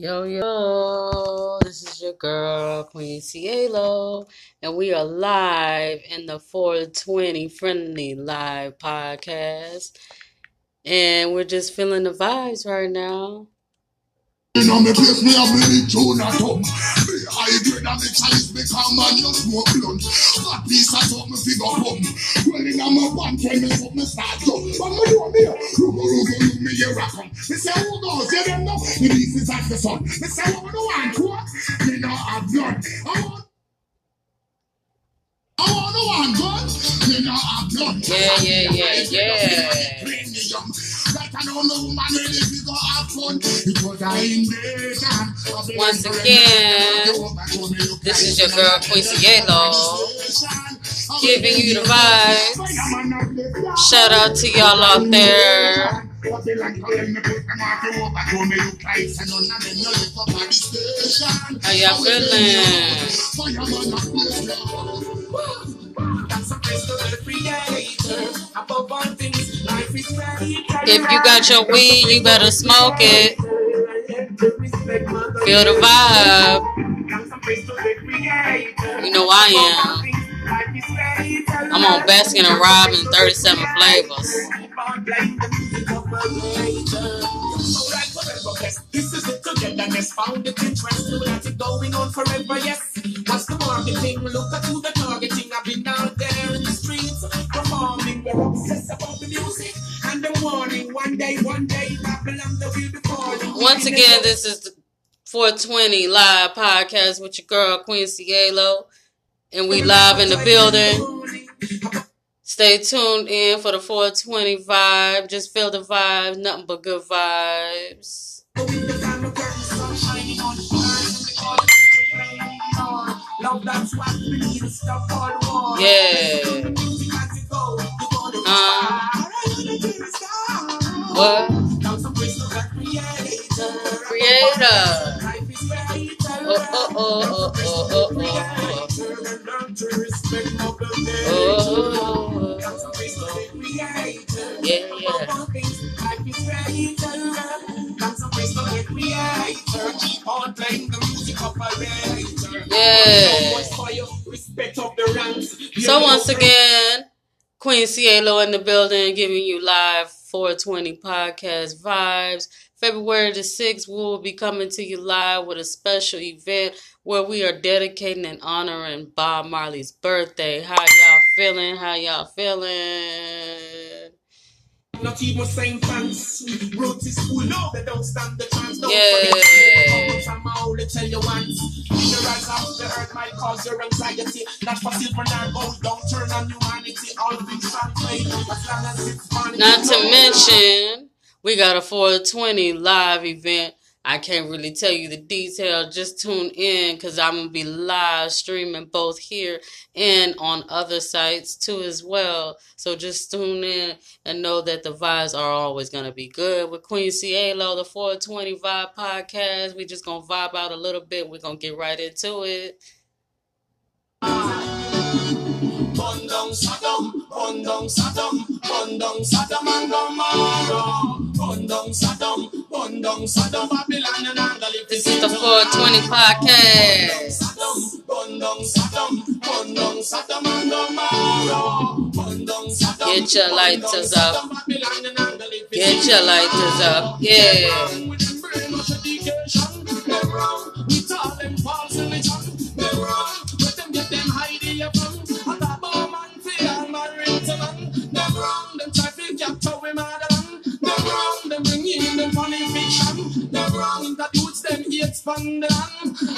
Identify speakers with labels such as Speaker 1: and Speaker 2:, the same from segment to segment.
Speaker 1: Yo, yo, this is your girl, Queen Cielo, and we are live in the 420 Friendly Live podcast. And we're just feeling the vibes right now.
Speaker 2: You know me place me a bleed tune at home. Me high grade and me chalice me come man you smoke blunt. That piece of talk me figure home. Well in a my one when me put me start to. But me do me look look look me here rock on. Me say who goes you them know. The beef is at the sun. Me say what do want to? Me no have none. I want. I want no one gun. Me no have none.
Speaker 1: Yeah, yeah, yeah, yeah.
Speaker 2: That I know no man really figure have fun. Because I ain't.
Speaker 1: Once again, this is your girl, Queen Cielo, giving you the vibes. Shout out to y'all out there. How y'all feeling? If you got your weed, you better smoke it. Feel the vibe. You know I am. I'm on Baskin and Robbins, 37 flavors.
Speaker 3: This is it togetherness, found it interesting, let it going on forever, yes. What's the marketing? Look at who the about the music and the warning. One day, one day, Babylon, the.
Speaker 1: Once again, this is the 420 live podcast with your girl, Queen Cielo. And we live in the building. Stay tuned in for the 420 vibe. Just feel the vibe. Nothing but good vibes.
Speaker 3: Love, What?
Speaker 1: Creator. Oh, oh, oh, oh, oh, oh, oh. Oh. Yeah, yeah. Yeah. So once again, Queen Cielo in the building, giving you live 420 podcast vibes. February the 6th, we will be coming to you live with a special event where we are dedicating and honoring Bob Marley's birthday. How y'all feeling? How y'all feeling?
Speaker 3: Not even same fans. Road to school, no, they don't stand the chance. Don't
Speaker 1: Yeah.
Speaker 3: forget. Time I only tell you once. The earth might cause your anxiety. Not for silver gold, don't turn on humanity. All things translate as long as it's money.
Speaker 1: Not to mention, we got a 420 live event. I can't really tell you the detail. Just tune in because I'm going to be live streaming both here and on other sites too as well. So just tune in and know that the vibes are always going to be good. With Queen Cielo, the 420 Vibe Podcast, we just to vibe out a little bit. We're to get right into it.
Speaker 3: Bun down Sodom, bun down Sodom, bun down Sodom and Gomorrah. Bun down Sodom, bun down Sodom, Babylon and Angali.
Speaker 1: This is the 420 Podcast.
Speaker 3: Sodom, bun down Sodom, bun down Sodom and Gomorrah. Bun down Sodom,
Speaker 1: Get your lighters up.
Speaker 3: Sodom, Babylon and Angali.
Speaker 1: Get your lighters up. Yeah.
Speaker 3: Fiction. Them wrong. Them hate span the.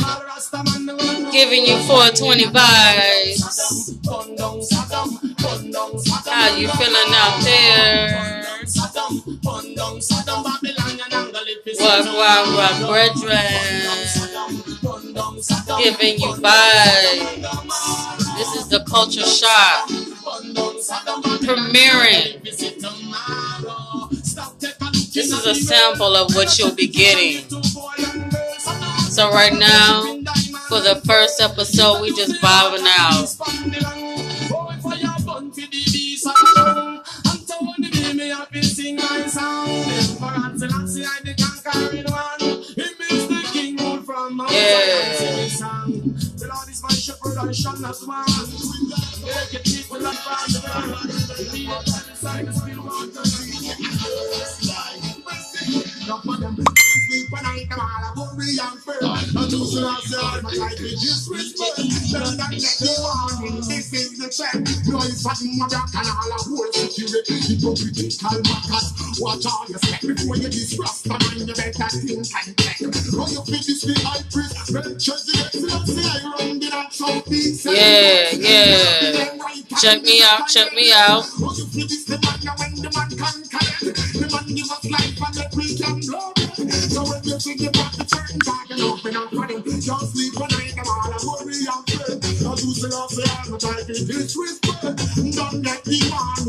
Speaker 3: All Rasta man the one.
Speaker 1: Giving you 420 vibes.
Speaker 3: Sodom, bun down Sodom, bun down Sodom.
Speaker 1: How you feeling out there?
Speaker 3: Sodom, bun down Sodom, Babylon and Angali.
Speaker 1: What, what, what, brethren? Giving you vibes. This is the Culture Shock premiering. This is a sample of what you'll be getting. So right now, for the first episode, we just vibing out.
Speaker 3: Yeah, Enough of them sleep when I come out of worry and fear. And those who are sad, my life is disrespect. Tell them that the warning, this is the check. Noise at mother can all a whole security. Hypocritical matters. Watch all your step before you disrupt the mind. You better think and check. How you fit this the high priest? Red church, the excellence, I run
Speaker 1: Yeah, yeah. Check me out, check me out.
Speaker 3: And let can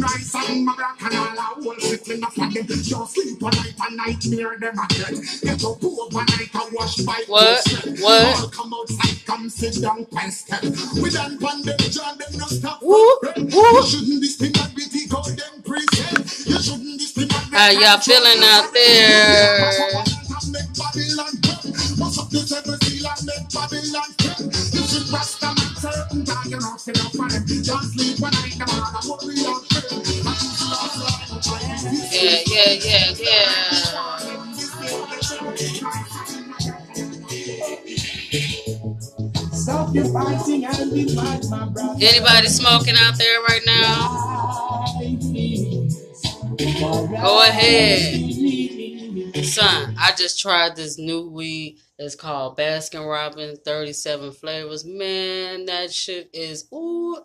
Speaker 3: shit. Nice and my black and all a whole sitting up for them. Don't sleep one night and nightmare them again. Get up over night and wash by
Speaker 1: What? What?
Speaker 3: All come outside, come sit down, and step. We done pan them, John, them no stop.
Speaker 1: Woo,
Speaker 3: You shouldn't be spin and be the golden preset. You shouldn't be spin and
Speaker 1: How y'all feeling out there? Yeah, yeah, yeah, yeah.
Speaker 3: Stop your fighting and be my.
Speaker 1: Anybody smoking out there right now? Go ahead. Son, I just tried this new weed. It's called Baskin Robbins 37 flavors. Man, that shit is ooh.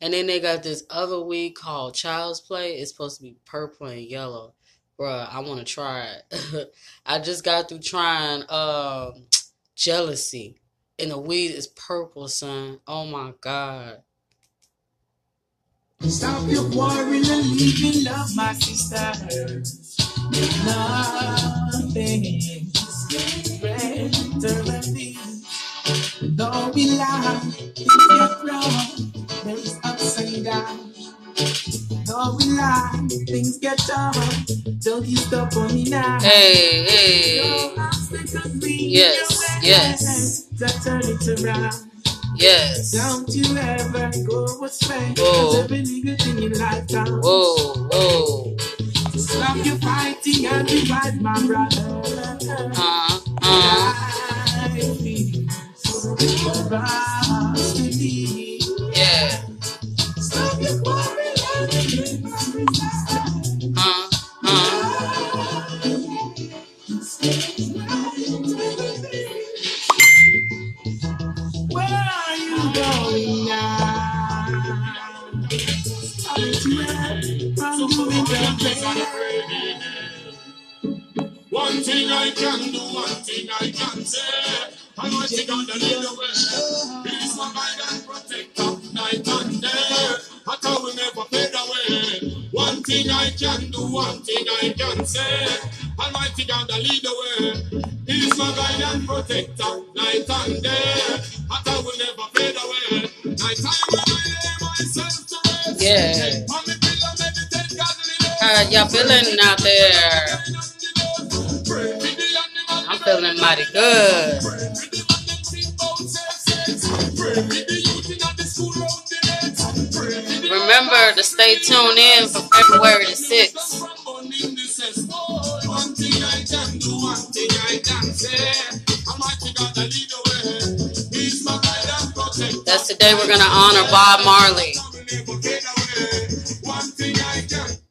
Speaker 1: And then they got this other weed called Child's Play. It's supposed to be purple and yellow. Bruh, I want to try it. I just got through trying um, Jealousy. And the weed is purple, son. Oh my God.
Speaker 3: Stop your quarreling leave me love, my sister. Nothing is greater than. Don't be lying, Don't you stop on me now.
Speaker 1: Hey, hey.
Speaker 3: No obstacles be in
Speaker 1: Yes, yes.
Speaker 3: Turn it around.
Speaker 1: Yes.
Speaker 3: Don't you ever go astray.
Speaker 1: Whoa.
Speaker 3: Cause every little thing in life counts.
Speaker 1: Whoa, whoa.
Speaker 3: Stop your fighting and revive my brother.
Speaker 1: Uh, uh.
Speaker 3: Life is
Speaker 2: can do, one thing I can say. Almighty God, the lead the way. He is my guide and protector, night and day. I will never fade away. One thing I can do, one thing I can say. Almighty God, the lead the way. He is my guide and protector, night and day. I will never fade away. Night time when I lay myself to rest.
Speaker 1: Yeah.
Speaker 2: On me pillow, meditate godly days.
Speaker 1: How y'all feeling out there? Feeling mighty good. Remember to stay tuned in for February the 6th. That's the day we're going to honor Bob Marley.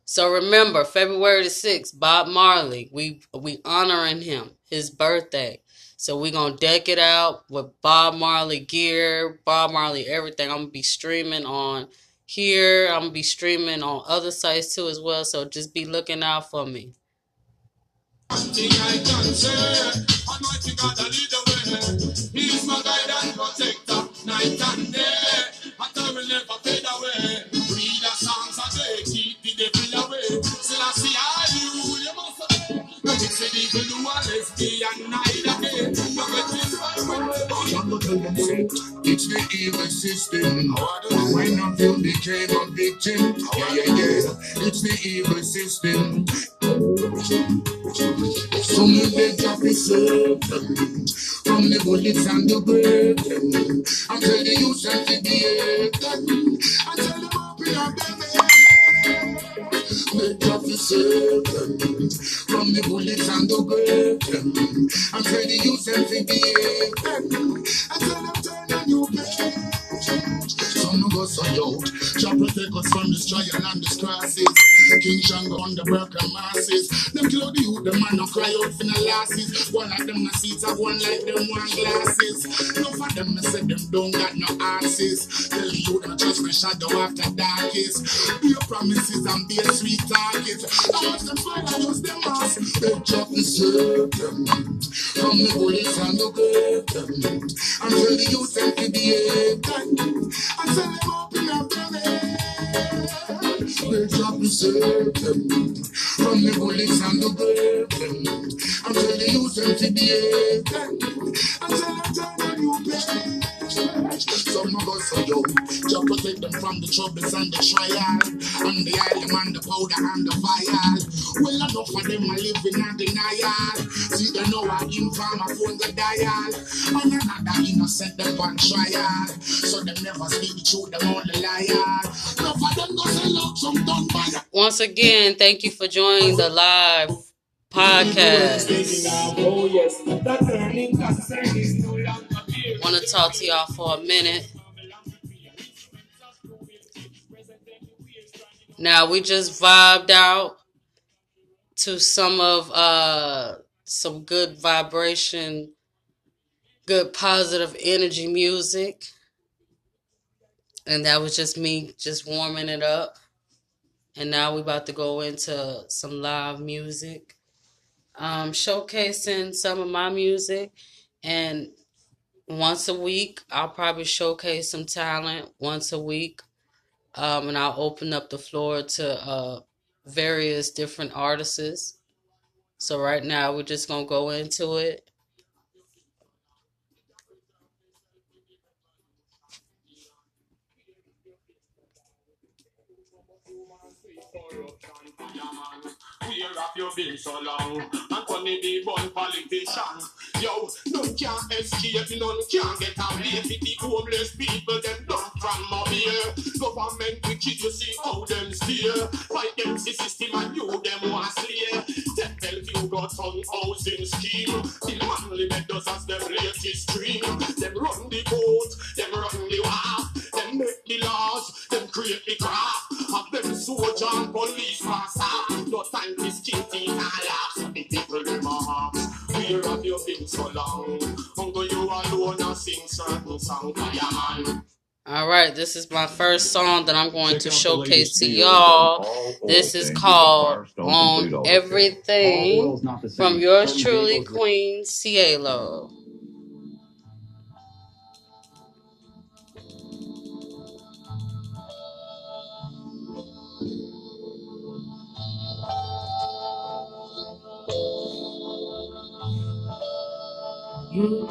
Speaker 1: So remember, February the 6th, Bob Marley, we we honoring him, his birthday. So we're gonna deck it out with Bob Marley gear, Bob Marley everything. I'm gonna be streaming on here. I'm gonna be streaming on other sites too as well. So just be looking out for me.
Speaker 2: A
Speaker 4: it's the evil system. When I feel became a victim, yeah, yeah, yeah, it's the evil system. Some of the them from the bullets and the them. I the youth and to behave. I tell them open up them Make up them from the bullets and the grave them. I tell to behave them. Turn on your page. Some of us are. Jah protect us from this trial and this crisis. King Shango on the broken masses. Them kill the man no cry out for the losses. One of them the seats have one like them one glasses. Enough of them me say them don't got no asses. Tell the youth not trust my shadow after darkest. Your promises and be a sweet target. I watch them fight and use them mask. They drop the serve them. From the bullets and the grave them. And tell the youth them to behave them. I tell them open up their head. They drop the serve them. From the bullets and the grave them. And tell the youth them to behave them. I tell Some of us are. Just protect them from the troubles and the trial. And the item and the powder and the vial. Well, enough of them are living in denial. See, they know I inform a phone the dial. And another innocent them on trial. So them never speak the truth, them only liar. Enough of them go sell out some done by
Speaker 5: Once again, thank you for joining the live podcast.
Speaker 3: Oh yes, that turning concern is no longer here.
Speaker 5: Want to talk to y'all for a minute. Now we just vibed out to some of uh some good vibration, good positive energy music. And that was just me just warming it up. And now we about to go into some live music. Um showcasing some of my music and once a week I'll probably showcase some talent once a week. Um, and I'll open up the floor to uh, various different artists. So right now we're just gonna go into it.
Speaker 3: Have you been so long? Anthony the born politician. Yo, none can escape, none can get away. With the homeless people, them done from here. Government wicked, you see how them steer. Fight them the system and you them want slay. Tell Bellevue got some housing scheme. The manly meadows as them latest dream. Them run the boat, them run the war. Them make the laws, them create the craft. Have them soldier and police master. No time to skin teeth and laugh. So the people them a Where have you been so long? Uncle you alone and sing certain song, fire man.
Speaker 5: All right, this is my first song that I'm going to showcase to y'all. This is called On Everything from yours truly, Queen Cielo.
Speaker 1: You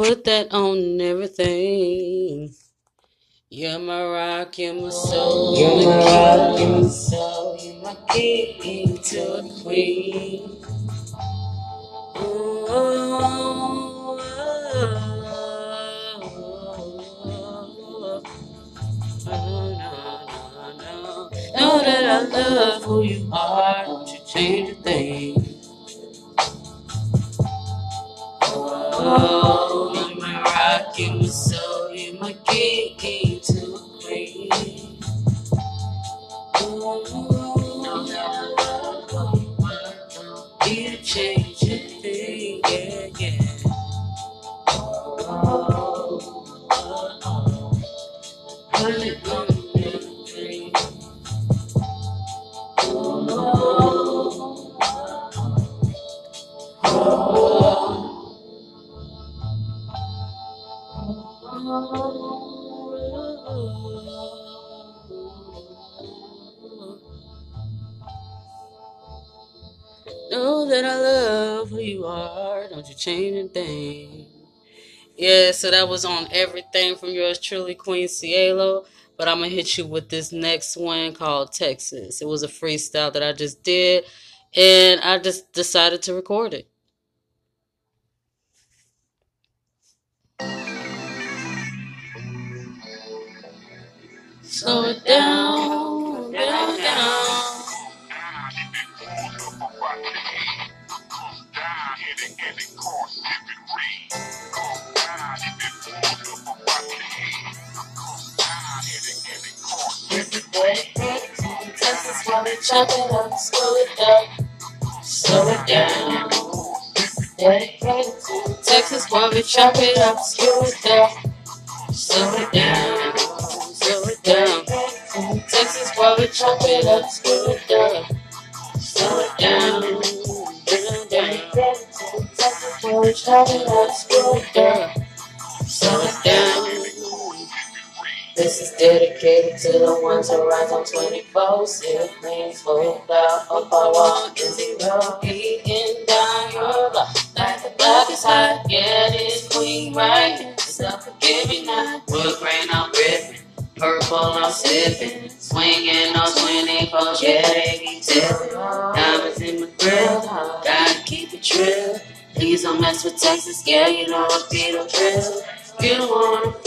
Speaker 1: Put that on everything. You're my rock, you're my soul. You're my
Speaker 5: rock, you're my soul.
Speaker 1: You're my
Speaker 5: king
Speaker 1: to a queen.
Speaker 5: Know that
Speaker 1: I love who you are, don't you change a thing. Oh you my soul, you my key That I love who you are. Don't you change a thing. Yeah, so that was on everything from yours truly, Queen Cielo. But I'm gonna hit you with this next one called Texas. It was a freestyle that I just did, and I just decided to record it. Slow it down, Texas while they chop it up, slow it down, slow it down. Dedicated to Texas while we chop it up, slow it down, slow it down, slow it down. Texas while we chop it up, slow it down, slow it down, down, down. Texas while we chop it up, slow it down, slow it down. This is dedicated to the ones who rise on 24 siblings, full out of power and zero. Eating down your life like the block is hot. Yeah, this queen right here. It's not forgiving now. Wood grain I'm ripping, purple I'm sipping, swinging on 24. Yeah, they be tipping. Diamonds in my grill, gotta keep it trill. Please don't mess with Texas, yeah, you know I be the drill. You don't wanna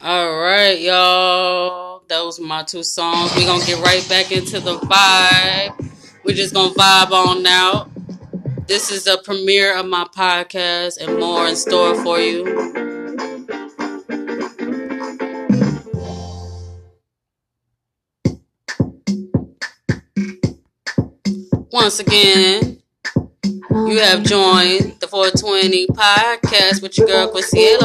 Speaker 1: All right, y'all. Those my two songs. We're gonna get right back into the vibe. We're just gonna vibe on out. This is the premiere of my podcast and more in store for you. Once again, you have joined the 420 podcast with your girl.
Speaker 6: Say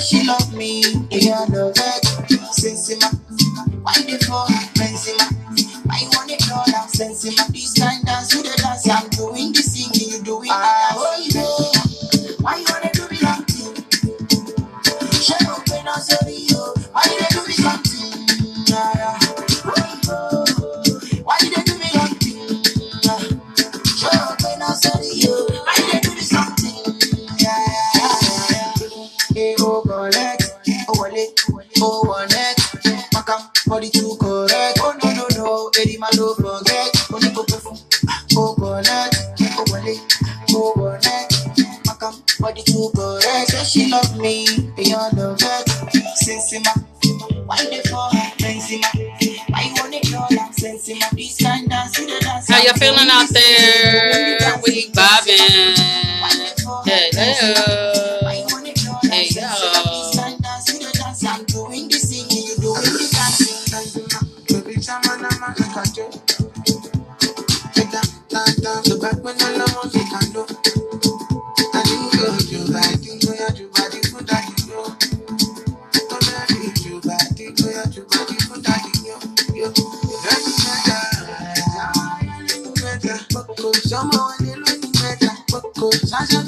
Speaker 6: she love me, yeah, love it. Sensima, why the fuck, Benzema? I want it all, I'm Sensima. This kind dance, you the dance, I'm doing Why you dey do me something? Oh, Why you dey do me something? Up when I say you. Why you dey do me something? Yeah, yeah, yeah, yeah. Hey, oh, collect. Oh, wallet. Oh, wallet. Makam, body too correct. Oh, no, no, no. Eddie, man, don't forget. Only go perfume. Oh, collect. Oh, wallet. Oh, wallet. Makam, body too correct. Say she love me. I love Benzema. Why they for Benzema? Why you want it all like Benzema? This kind dance, the dance.
Speaker 1: How you feeling out there? We vibing. Hey,
Speaker 3: yo. Hey, yo. Back when I love De, lu, ni, meta. Boko, sasha,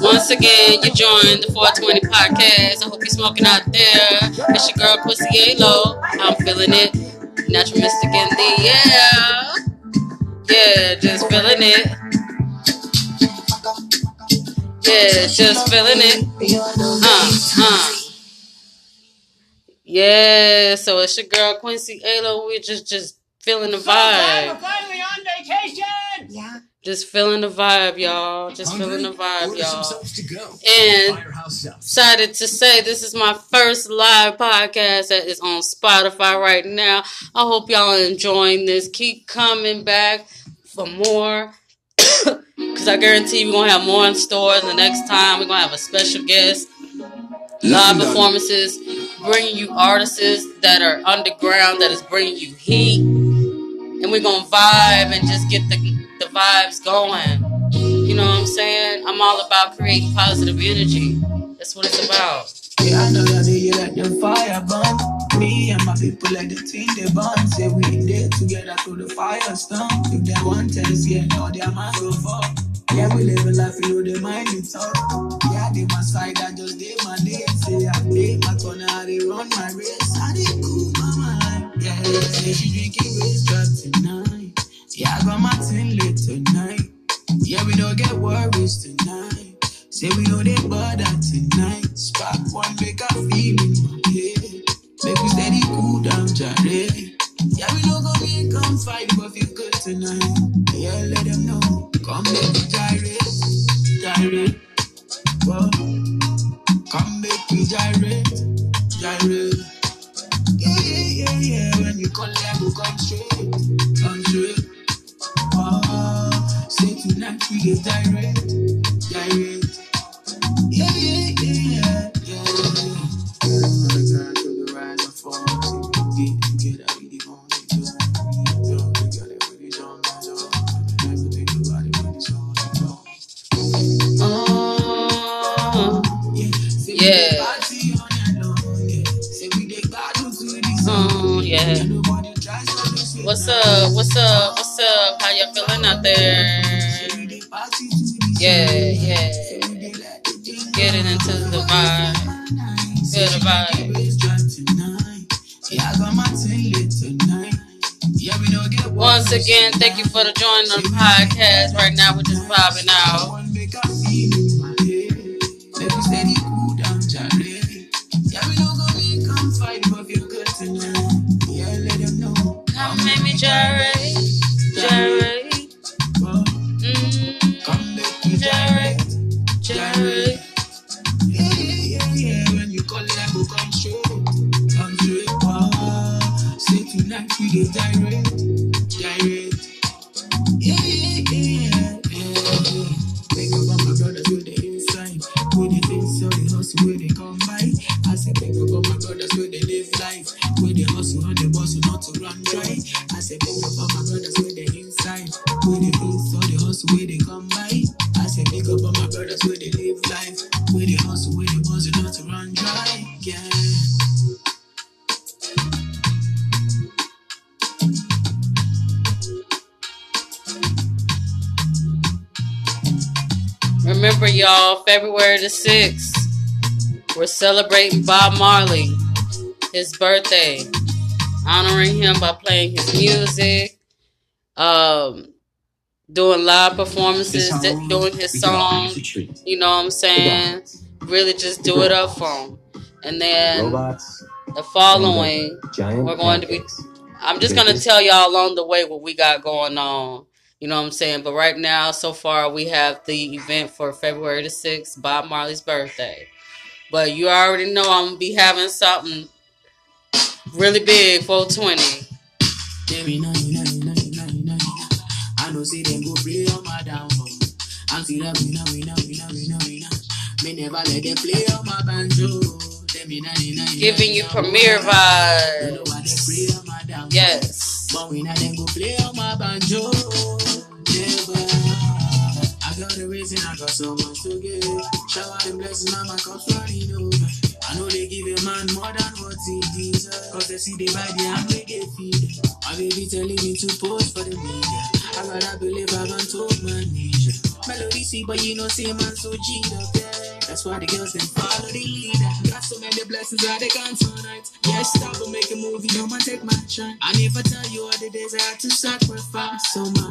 Speaker 1: Once again, you joined the 420 podcast. I hope you're smoking out there. It's your girl Pussy Alo. I'm feeling it. Natural Mystic in the air. Yeah, just feeling it. Yeah, just feeling it. Uh, uh. Yeah, so it's your girl Queen Cielo. We're just just feeling the vibe.
Speaker 7: We're finally on vacation.
Speaker 3: Yeah.
Speaker 1: Just feeling the vibe, y'all. Just feeling the vibe,
Speaker 8: Order
Speaker 1: y'all.
Speaker 8: to go.
Speaker 1: And
Speaker 8: Firehouse
Speaker 1: excited to say this is my first live podcast that is on Spotify right now. I hope y'all are enjoying this. Keep coming back for more. Because I guarantee we're going to have more in store the next time. We're going to have a special guest, live performances, bringing you artists that are underground, that is bringing you heat. And we're going to vibe and just get the, the vibes going. You know what I'm saying? I'm all about creating positive energy. That's what it's about.
Speaker 3: Yeah, I know that they let the fire burn. Me and my people let the thing they burn. Say we there together through the fire storm. If they want us, yeah, no, their man go fall. Yeah, we live a life, you know, they mind it all. Yeah, my side, I just did my day. Say I did my corner, I they run my race. I did cool, mama. Yeah, yeah, say she drinking race drop tonight. Yeah, I got my tin late tonight. Yeah, we don't get worries tonight. Say we know they bother tonight. Spark one, make a feel in my head. Make we steady cool down, jare. Yeah, we don't go make come fight, but feel good tonight. Yeah, let them know. Come make we gyrate. Whoa.
Speaker 1: Thank you for joining the podcast. Right now, we're just vibing out. February the 6th, we're celebrating Bob Marley, his birthday, honoring him by playing his music, um, doing live performances, doing his songs. You know what I'm saying? Really just do it up for him. And then the following, we're going to be. I'm just going to tell y'all along the way what we got going on. You know what I'm saying? But right now, so far, we have the event for February the 6th, Bob Marley's birthday. But you already know I'm going to be having something really big, 420.
Speaker 3: I know see them go play on my downfall. And see them winner, winner, winner, winner, winner. Me never let them play on my banjo. Them inna, inna, inna,
Speaker 1: Giving you premiere
Speaker 3: You know why they
Speaker 1: vibes.
Speaker 3: play on my downfall.
Speaker 1: Yes.
Speaker 3: But we not then go play on my banjo. I got a reason, I got so much to give. Shower them blessings, now my cup's running over. I know they give a man more than what he deserves. Cause they see they buy the hand they get feed. My baby telling me to post for the media. I gotta believe I've told my measure. Melody see, but you know, say man so G'd up, yeah. That's why the girls them follow the leader. Got so many blessings that they can't tonight. Yeah, stop and make a movie, no man take my shine. I never tell you all the days I had to sacrifice. So my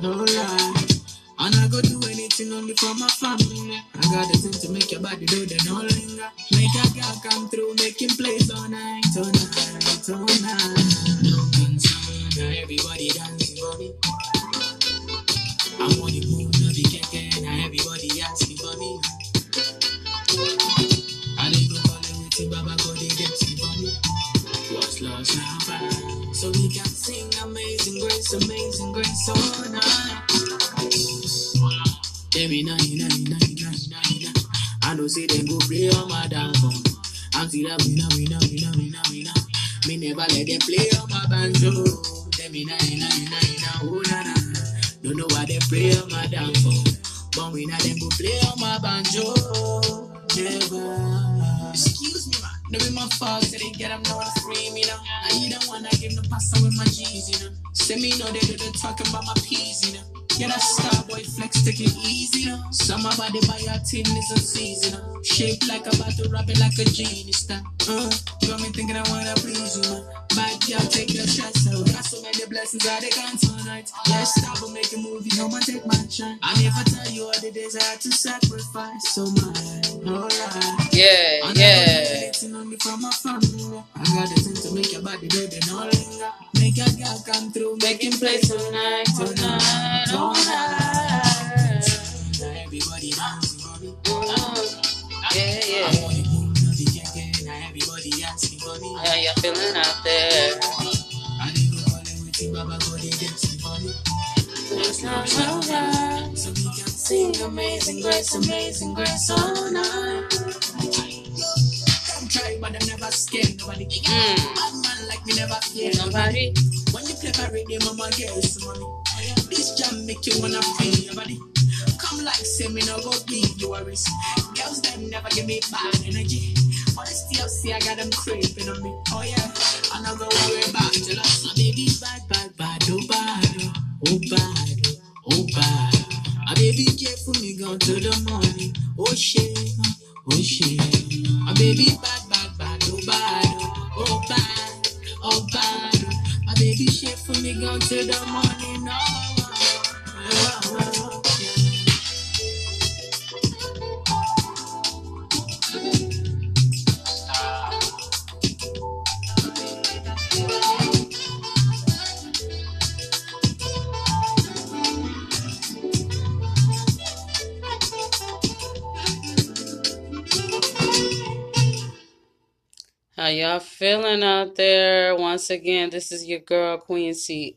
Speaker 3: no lie. And I go do anything only for my family. I got the thing to make your body do the no linger. Make a girl come through, making plays all night, all night, all night. No concern, everybody dancing for me. I'm on the a is a season, you. Shaped like a battle, rap it like a genie that. Uh, you got me thinking I wanna please you, man. Bad girl, take your stress out. Got so many blessings I they can't tonight. Yeah, stop and make a movie, no man take my shine. I never tell you all the days I had to sacrifice. So my, no lie.
Speaker 1: Yeah, yeah.
Speaker 3: Only from my family. I got the thing to make your body the no linger. Make a girl come through, making play tonight, tonight, tonight. Dancing for me.
Speaker 1: It's not.
Speaker 3: So we can sing amazing grace, amazing grace all night. Come try, but I'm never scared. Nobody kick
Speaker 1: Mm.
Speaker 3: Bad man like me never fear.
Speaker 1: Nobody?
Speaker 3: When you play my rhythm, mama get some money. This jam make you wanna feel your body. Come like say me no go be you worries. Girls them never give me bad energy. See I got them creeping on me. Oh yeah, I no go worry about jealous. My baby bad, bad, bad, oh bad, oh, oh bad, oh, oh bad. My baby careful me go to the morning. Oh shit, oh shit. My baby bad, bad, bad, oh bad, oh, oh bad, oh bad. My baby shit for me go to the morning. Oh, oh, oh, yeah.
Speaker 1: How y'all feeling out there? Once again, this is your girl Queen Cielo.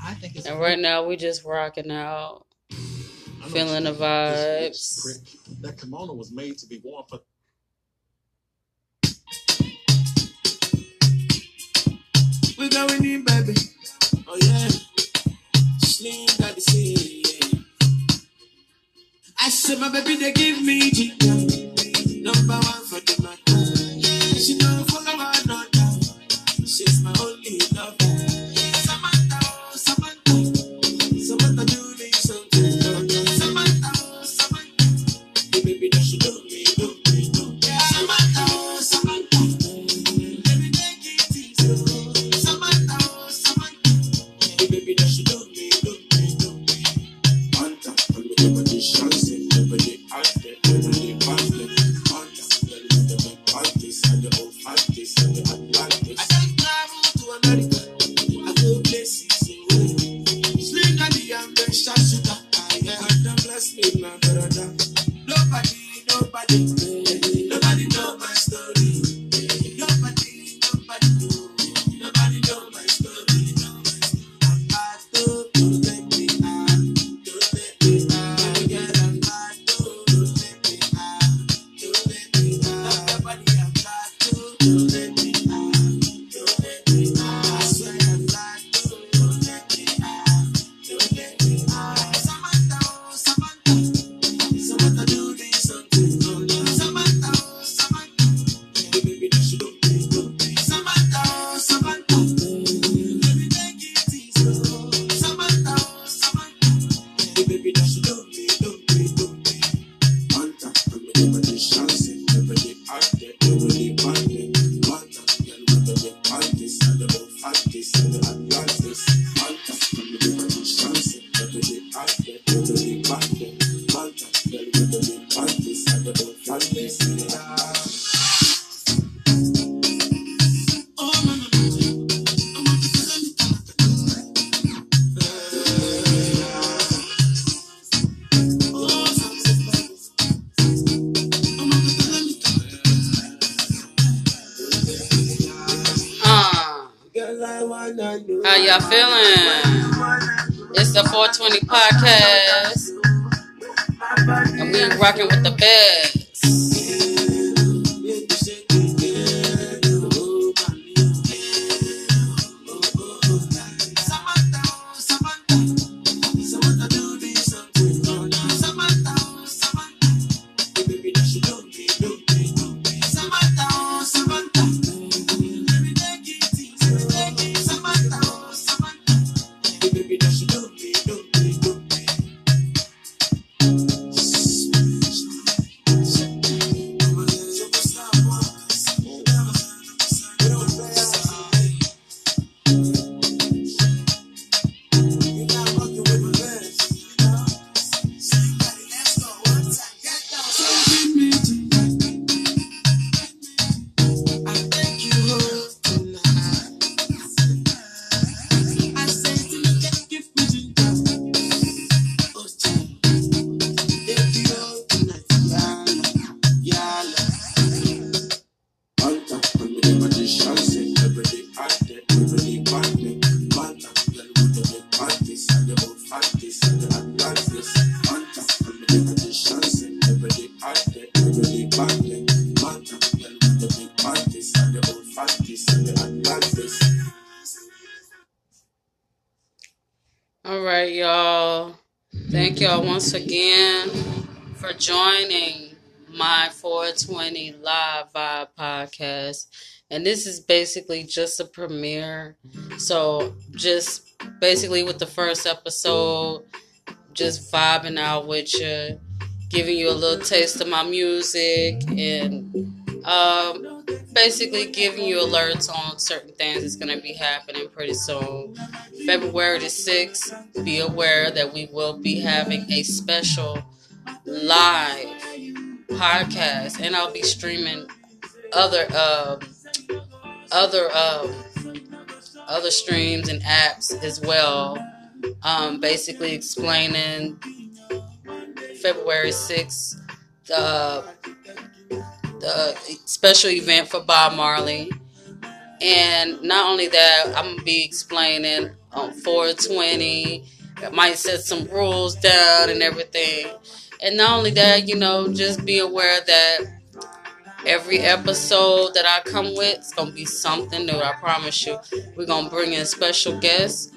Speaker 5: I think it's
Speaker 1: And right now we just rocking out. Feeling the vibes.
Speaker 5: That kimono was made to be worn for.
Speaker 3: We going in, baby. Oh yeah. Slim got the scene, yeah. I said my baby they give me G. Number one
Speaker 1: y'all feeling? It's the 420 podcast, and we rocking with the best. Podcast. And this is basically just a premiere. So, just basically with the first episode, just vibing out with you, giving you a little taste of my music, and um, basically giving you alerts on certain things that's going to be happening pretty soon. February the 6th, be aware that we will be having a special live podcast and I'll be streaming other um other um other streams and apps as well. Um basically explaining February 6th the the special event for Bob Marley. And not only that, I'm gonna be explaining on 420. I might set some rules down and everything. And not only that, you know, just be aware that every episode that I come with is gonna be something new. I promise you. We're gonna bring in special guests,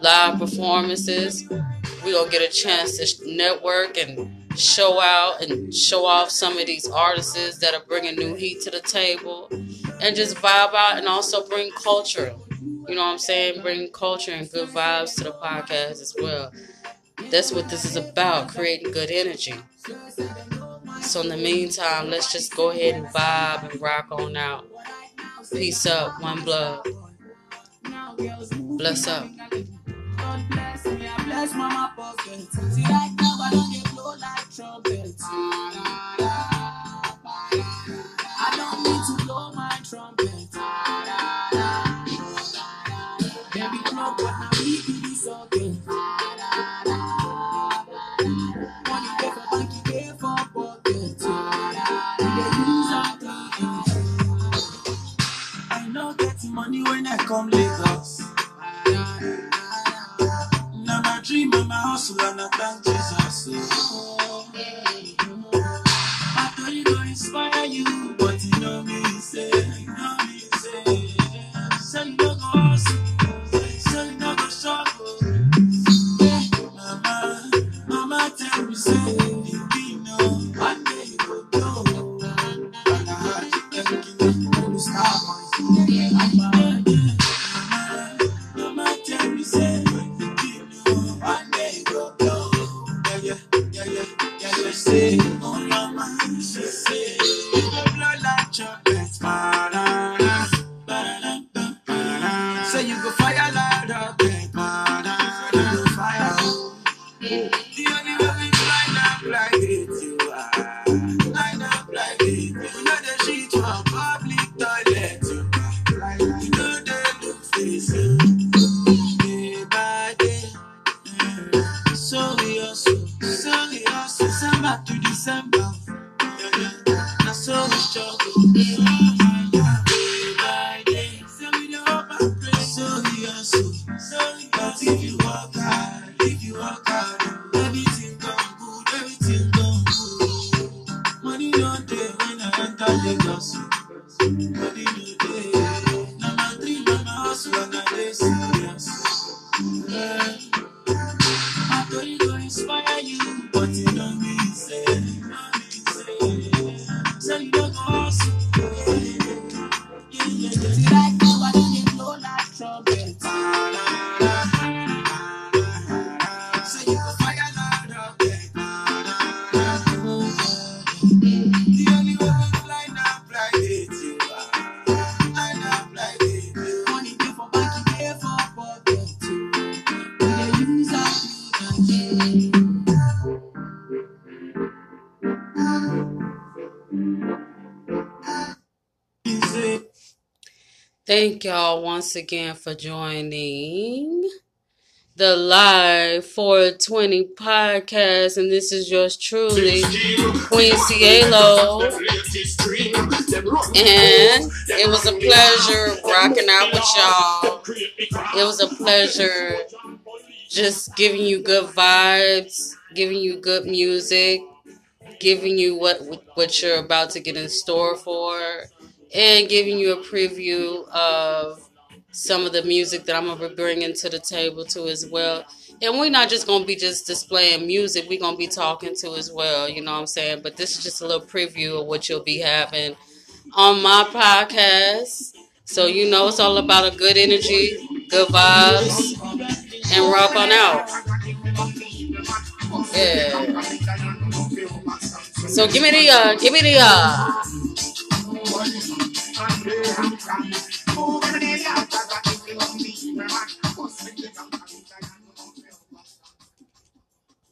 Speaker 1: live performances. We're gonna get a chance to network and show out and show off some of these artists that are bringing new heat to the table and just vibe out and also bring culture. You know what I'm saying? Bring culture and good vibes to the podcast as well. That's what this is about, creating good energy. So in the meantime, let's just go ahead and vibe and rock on out. Peace up, one blood. Bless up.
Speaker 6: Bless mama. See right now I know blow
Speaker 3: like trumpets. Thank
Speaker 1: y'all once again for joining the live 420 podcast, and this is yours truly, Queen Cielo. And it was a pleasure rocking out with y'all. It was a pleasure just giving you good vibes, giving you good music, giving you what what you're about to get in store for and giving you a preview of some of the music that I'm gonna be bringing to the table too as well. And we're not just gonna be just displaying music; we're gonna be talking to as well. You know what I'm saying? But this is just a little preview of what you'll be having on my podcast. So you know it's all about a good energy, good vibes, and rock on out. Yeah. So give me the uh, give me the uh. Thank you.